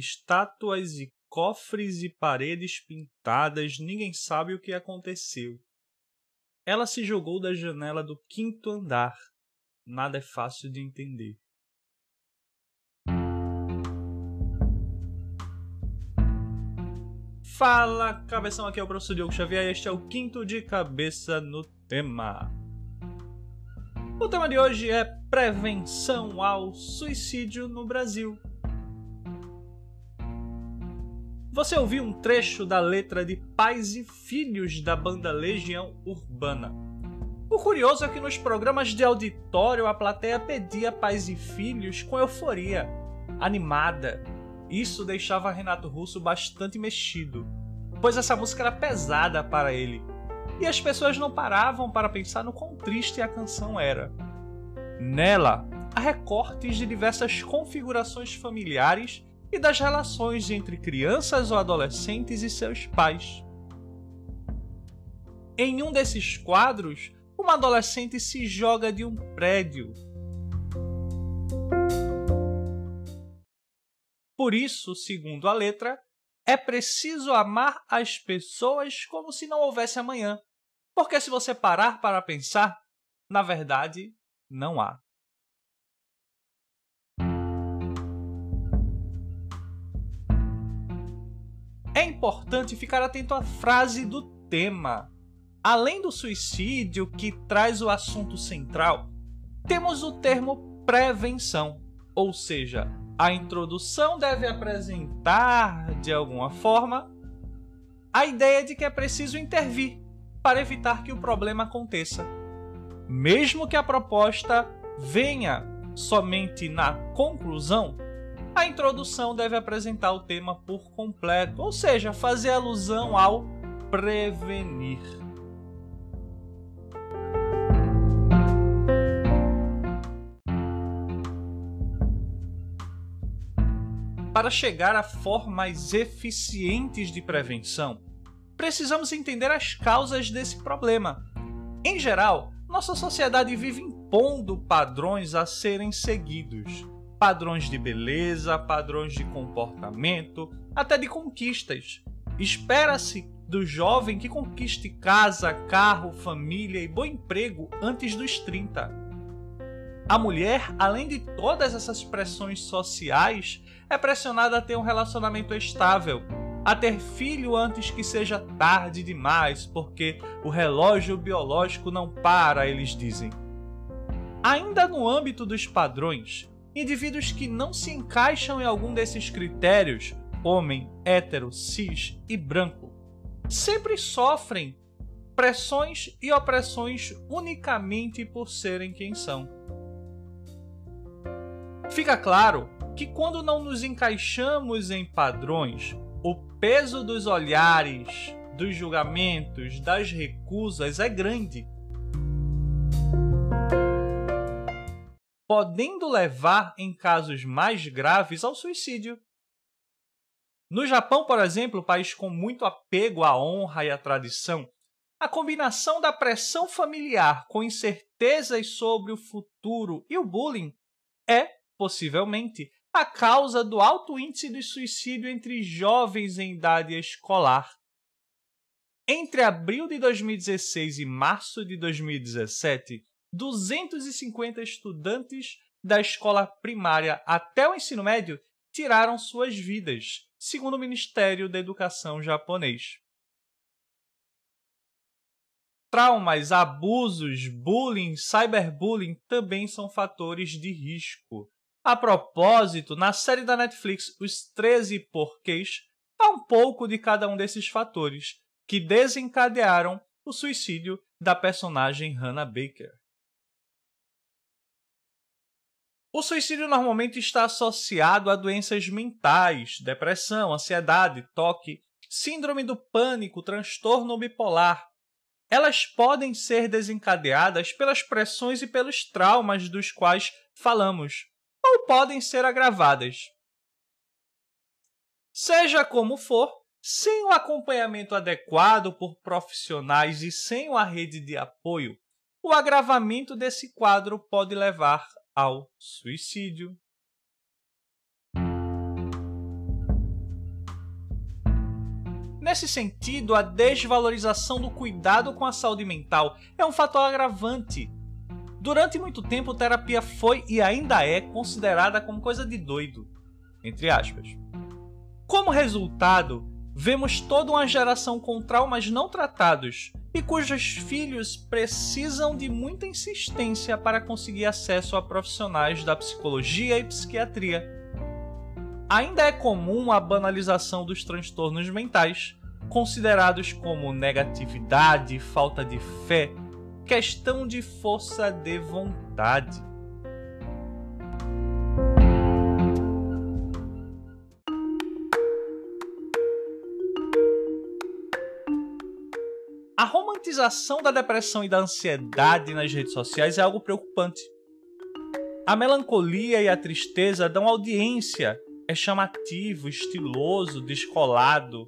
estátuas e cofres e paredes pintadas, ninguém sabe o que aconteceu. Ela se jogou da janela do quinto andar. Nada é fácil de entender. Fala, cabeção, aqui é o professor Diogo Xavier e este é o quinto de cabeça no tema. O tema de hoje é prevenção ao suicídio no Brasil. Você ouviu um trecho da letra de Pais e Filhos da banda Legião Urbana. O curioso é que nos programas de auditório a plateia pedia Pais e Filhos com euforia, animada. Isso deixava Renato Russo bastante mexido, pois essa música era pesada para ele, e as pessoas não paravam para pensar no quão triste a canção era. Nela, há recortes de diversas configurações familiares e das relações entre crianças ou adolescentes e seus pais. Em um desses quadros, uma adolescente se joga de um prédio. Por isso, segundo a letra, é preciso amar as pessoas como se não houvesse amanhã. Porque se você parar para pensar, na verdade, não há. É importante ficar atento à frase do tema. Além do suicídio, que traz o assunto central, temos o termo prevenção, ou seja, a introdução deve apresentar, de alguma forma, a ideia de que é preciso intervir para evitar que o problema aconteça. Mesmo que a proposta venha somente na conclusão, a introdução deve apresentar o tema por completo, ou seja, fazer alusão ao prevenir. Para chegar a formas eficientes de prevenção, precisamos entender as causas desse problema. Em geral, nossa sociedade vive impondo padrões a serem seguidos padrões de beleza, padrões de comportamento, até de conquistas. Espera-se do jovem que conquiste casa, carro, família e bom emprego antes dos 30. A mulher, além de todas essas pressões sociais, é pressionada a ter um relacionamento estável, a ter filho antes que seja tarde demais, porque o relógio biológico não para, eles dizem. Ainda no âmbito dos padrões, indivíduos que não se encaixam em algum desses critérios, homem, hétero, cis e branco, sempre sofrem pressões e opressões unicamente por serem quem são. Fica claro que quando não nos encaixamos em padrões, o peso dos olhares, dos julgamentos, das recusas é grande podendo levar, em casos mais graves, ao suicídio. No Japão, por exemplo, país com muito apego à honra e à tradição, a combinação da pressão familiar com incertezas sobre o futuro e o bullying é, possivelmente, a causa do alto índice de suicídio entre jovens em idade escolar. Entre abril de 2016 e março de 2017, 250 estudantes da escola primária até o ensino médio tiraram suas vidas, segundo o Ministério da Educação japonês. Traumas, abusos, bullying, cyberbullying também são fatores de risco. A propósito, na série da Netflix Os 13 Porquês, há um pouco de cada um desses fatores que desencadearam o suicídio da personagem Hannah Baker. O suicídio normalmente está associado a doenças mentais, depressão, ansiedade, toque, síndrome do pânico, transtorno bipolar. Elas podem ser desencadeadas pelas pressões e pelos traumas dos quais falamos, ou podem ser agravadas. Seja como for, sem o acompanhamento adequado por profissionais e sem uma rede de apoio, o agravamento desse quadro pode levar ao suicídio. Nesse sentido, a desvalorização do cuidado com a saúde mental é um fator agravante. Durante muito tempo, terapia foi e ainda é considerada como coisa de doido, entre aspas. Como resultado, vemos toda uma geração com traumas não tratados, e cujos filhos precisam de muita insistência para conseguir acesso a profissionais da psicologia e psiquiatria. Ainda é comum a banalização dos transtornos mentais, considerados como negatividade, falta de fé, questão de força de vontade. A romantização da depressão e da ansiedade nas redes sociais é algo preocupante. A melancolia e a tristeza dão audiência, é chamativo, estiloso, descolado.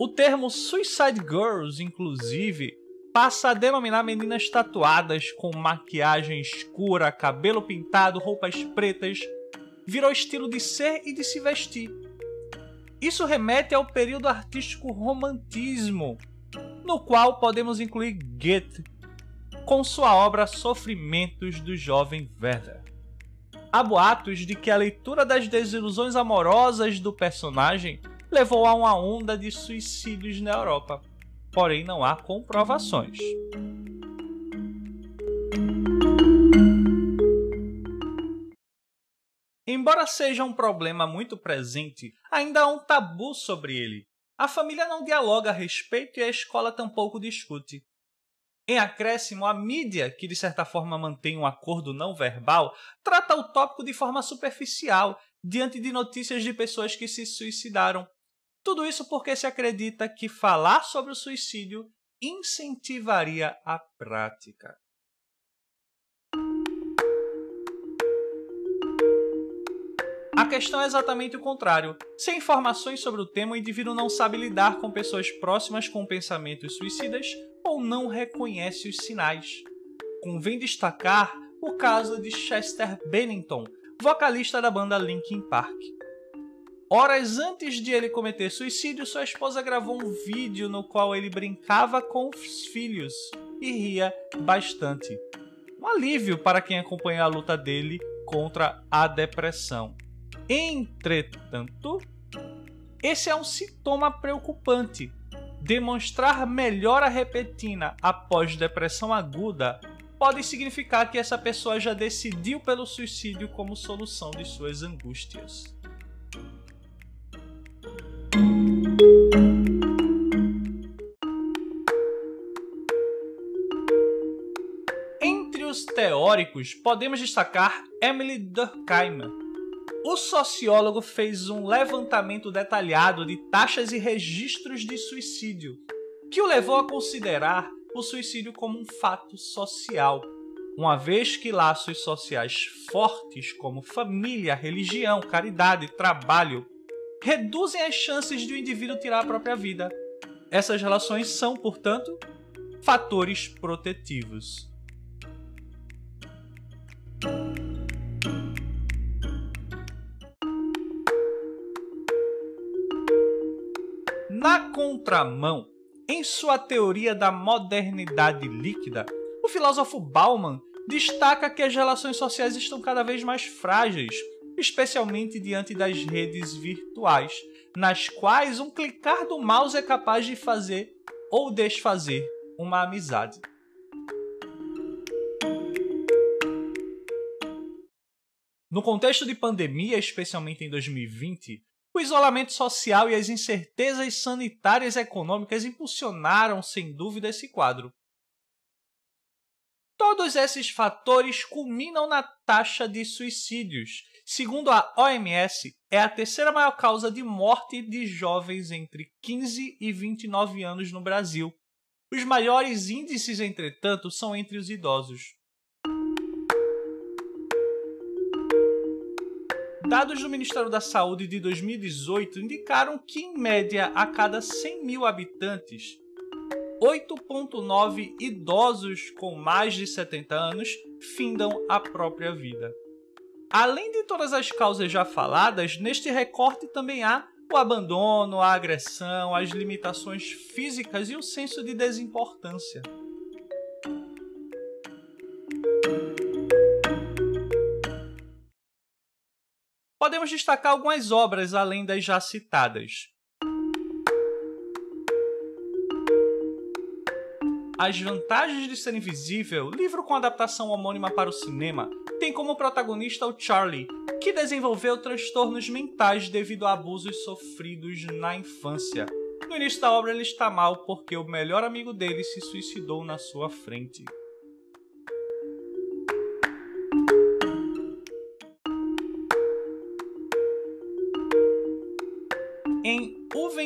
O termo Suicide Girls, inclusive, passa a denominar meninas tatuadas com maquiagem escura, cabelo pintado, roupas pretas, virou estilo de ser e de se vestir. Isso remete ao período artístico romantismo, no qual podemos incluir Goethe, com sua obra Sofrimentos do Jovem Werther. Há boatos de que a leitura das desilusões amorosas do personagem levou a uma onda de suicídios na Europa, porém não há comprovações. Embora seja um problema muito presente, ainda há um tabu sobre ele. A família não dialoga a respeito e a escola tampouco discute. Em acréscimo, a mídia, que de certa forma mantém um acordo não verbal, trata o tópico de forma superficial, diante de notícias de pessoas que se suicidaram. Tudo isso porque se acredita que falar sobre o suicídio incentivaria a prática. A questão é exatamente o contrário. Sem informações sobre o tema, o indivíduo não sabe lidar com pessoas próximas com pensamentos suicidas ou não reconhece os sinais. Convém destacar o caso de Chester Bennington, vocalista da banda Linkin Park. Horas antes de ele cometer suicídio, sua esposa gravou um vídeo no qual ele brincava com os filhos e ria bastante. Um alívio para quem acompanha a luta dele contra a depressão. Entretanto, esse é um sintoma preocupante. Demonstrar melhora repentina após depressão aguda pode significar que essa pessoa já decidiu pelo suicídio como solução de suas angústias. Entre os teóricos, podemos destacar Emily Durkheim, o sociólogo fez um levantamento detalhado de taxas e registros de suicídio, que o levou a considerar o suicídio como um fato social, uma vez que laços sociais fortes como família, religião, caridade, trabalho reduzem as chances de o indivíduo tirar a própria vida. Essas relações são, portanto, fatores protetivos. Na contramão, em sua teoria da modernidade líquida, o filósofo Bauman destaca que as relações sociais estão cada vez mais frágeis, especialmente diante das redes virtuais, nas quais um clicar do mouse é capaz de fazer ou desfazer uma amizade. No contexto de pandemia, especialmente em 2020, o isolamento social e as incertezas sanitárias e econômicas impulsionaram, sem dúvida, esse quadro. Todos esses fatores culminam na taxa de suicídios. Segundo a OMS, é a terceira maior causa de morte de jovens entre 15 e 29 anos no Brasil. Os maiores índices, entretanto, são entre os idosos. Dados do Ministério da Saúde de 2018 indicaram que, em média, a cada 100 mil habitantes, 8,9 idosos com mais de 70 anos findam a própria vida. Além de todas as causas já faladas, neste recorte também há o abandono, a agressão, as limitações físicas e o senso de desimportância. Podemos destacar algumas obras além das já citadas. As Vantagens de Ser Invisível, livro com adaptação homônima para o cinema, tem como protagonista o Charlie, que desenvolveu transtornos mentais devido a abusos sofridos na infância. No início da obra ele está mal porque o melhor amigo dele se suicidou na sua frente.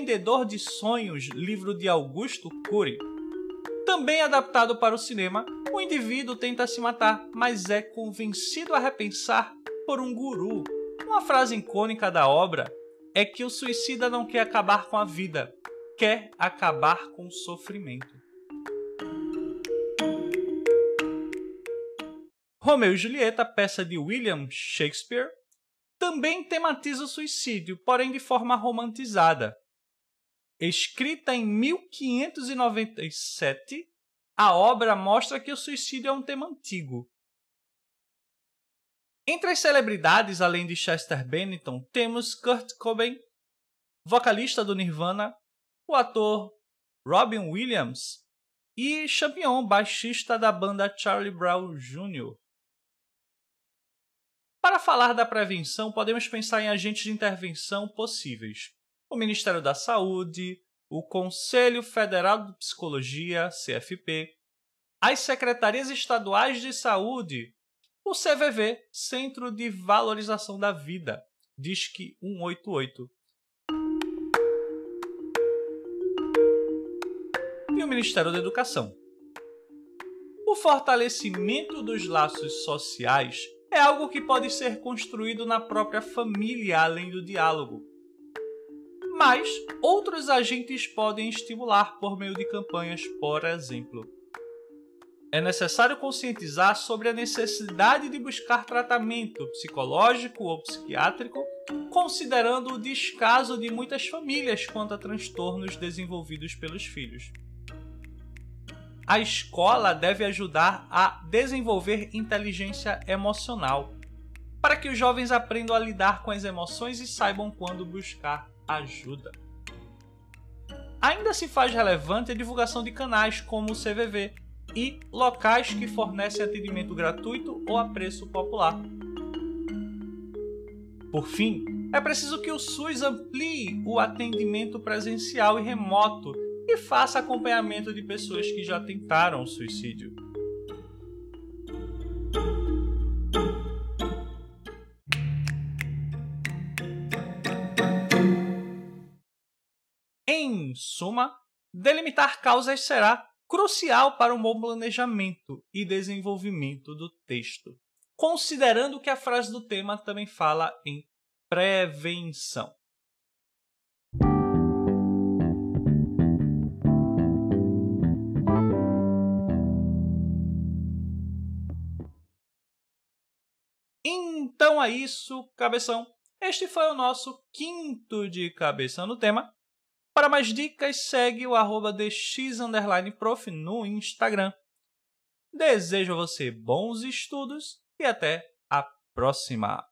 Vendedor de Sonhos, livro de Augusto Cury, também adaptado para o cinema, o indivíduo tenta se matar, mas é convencido a repensar por um guru. Uma frase icônica da obra é que o suicida não quer acabar com a vida, quer acabar com o sofrimento. Romeu e Julieta, peça de William Shakespeare, também tematiza o suicídio, porém de forma romantizada. Escrita em 1597, a obra mostra que o suicídio é um tema antigo. Entre as celebridades, além de Chester Bennington, temos Kurt Cobain, vocalista do Nirvana, o ator Robin Williams e Champion, baixista da banda Charlie Brown Jr. Para falar da prevenção, podemos pensar em agentes de intervenção possíveis o Ministério da Saúde, o Conselho Federal de Psicologia, CFP, as secretarias estaduais de saúde, o CVV, Centro de Valorização da Vida, DISC 188. E o Ministério da Educação. O fortalecimento dos laços sociais é algo que pode ser construído na própria família além do diálogo mas outros agentes podem estimular por meio de campanhas, por exemplo. É necessário conscientizar sobre a necessidade de buscar tratamento psicológico ou psiquiátrico, considerando o descaso de muitas famílias quanto a transtornos desenvolvidos pelos filhos. A escola deve ajudar a desenvolver inteligência emocional, para que os jovens aprendam a lidar com as emoções e saibam quando buscar ajuda. Ainda se faz relevante a divulgação de canais como o CVV e locais que fornecem atendimento gratuito ou a preço popular. Por fim, é preciso que o SUS amplie o atendimento presencial e remoto e faça acompanhamento de pessoas que já tentaram suicídio. Suma, delimitar causas será crucial para um bom planejamento e desenvolvimento do texto, considerando que a frase do tema também fala em prevenção. Então é isso, cabeção. Este foi o nosso quinto de cabeça no tema. Para mais dicas, segue o arroba dx_prof no Instagram. Desejo a você bons estudos e até a próxima!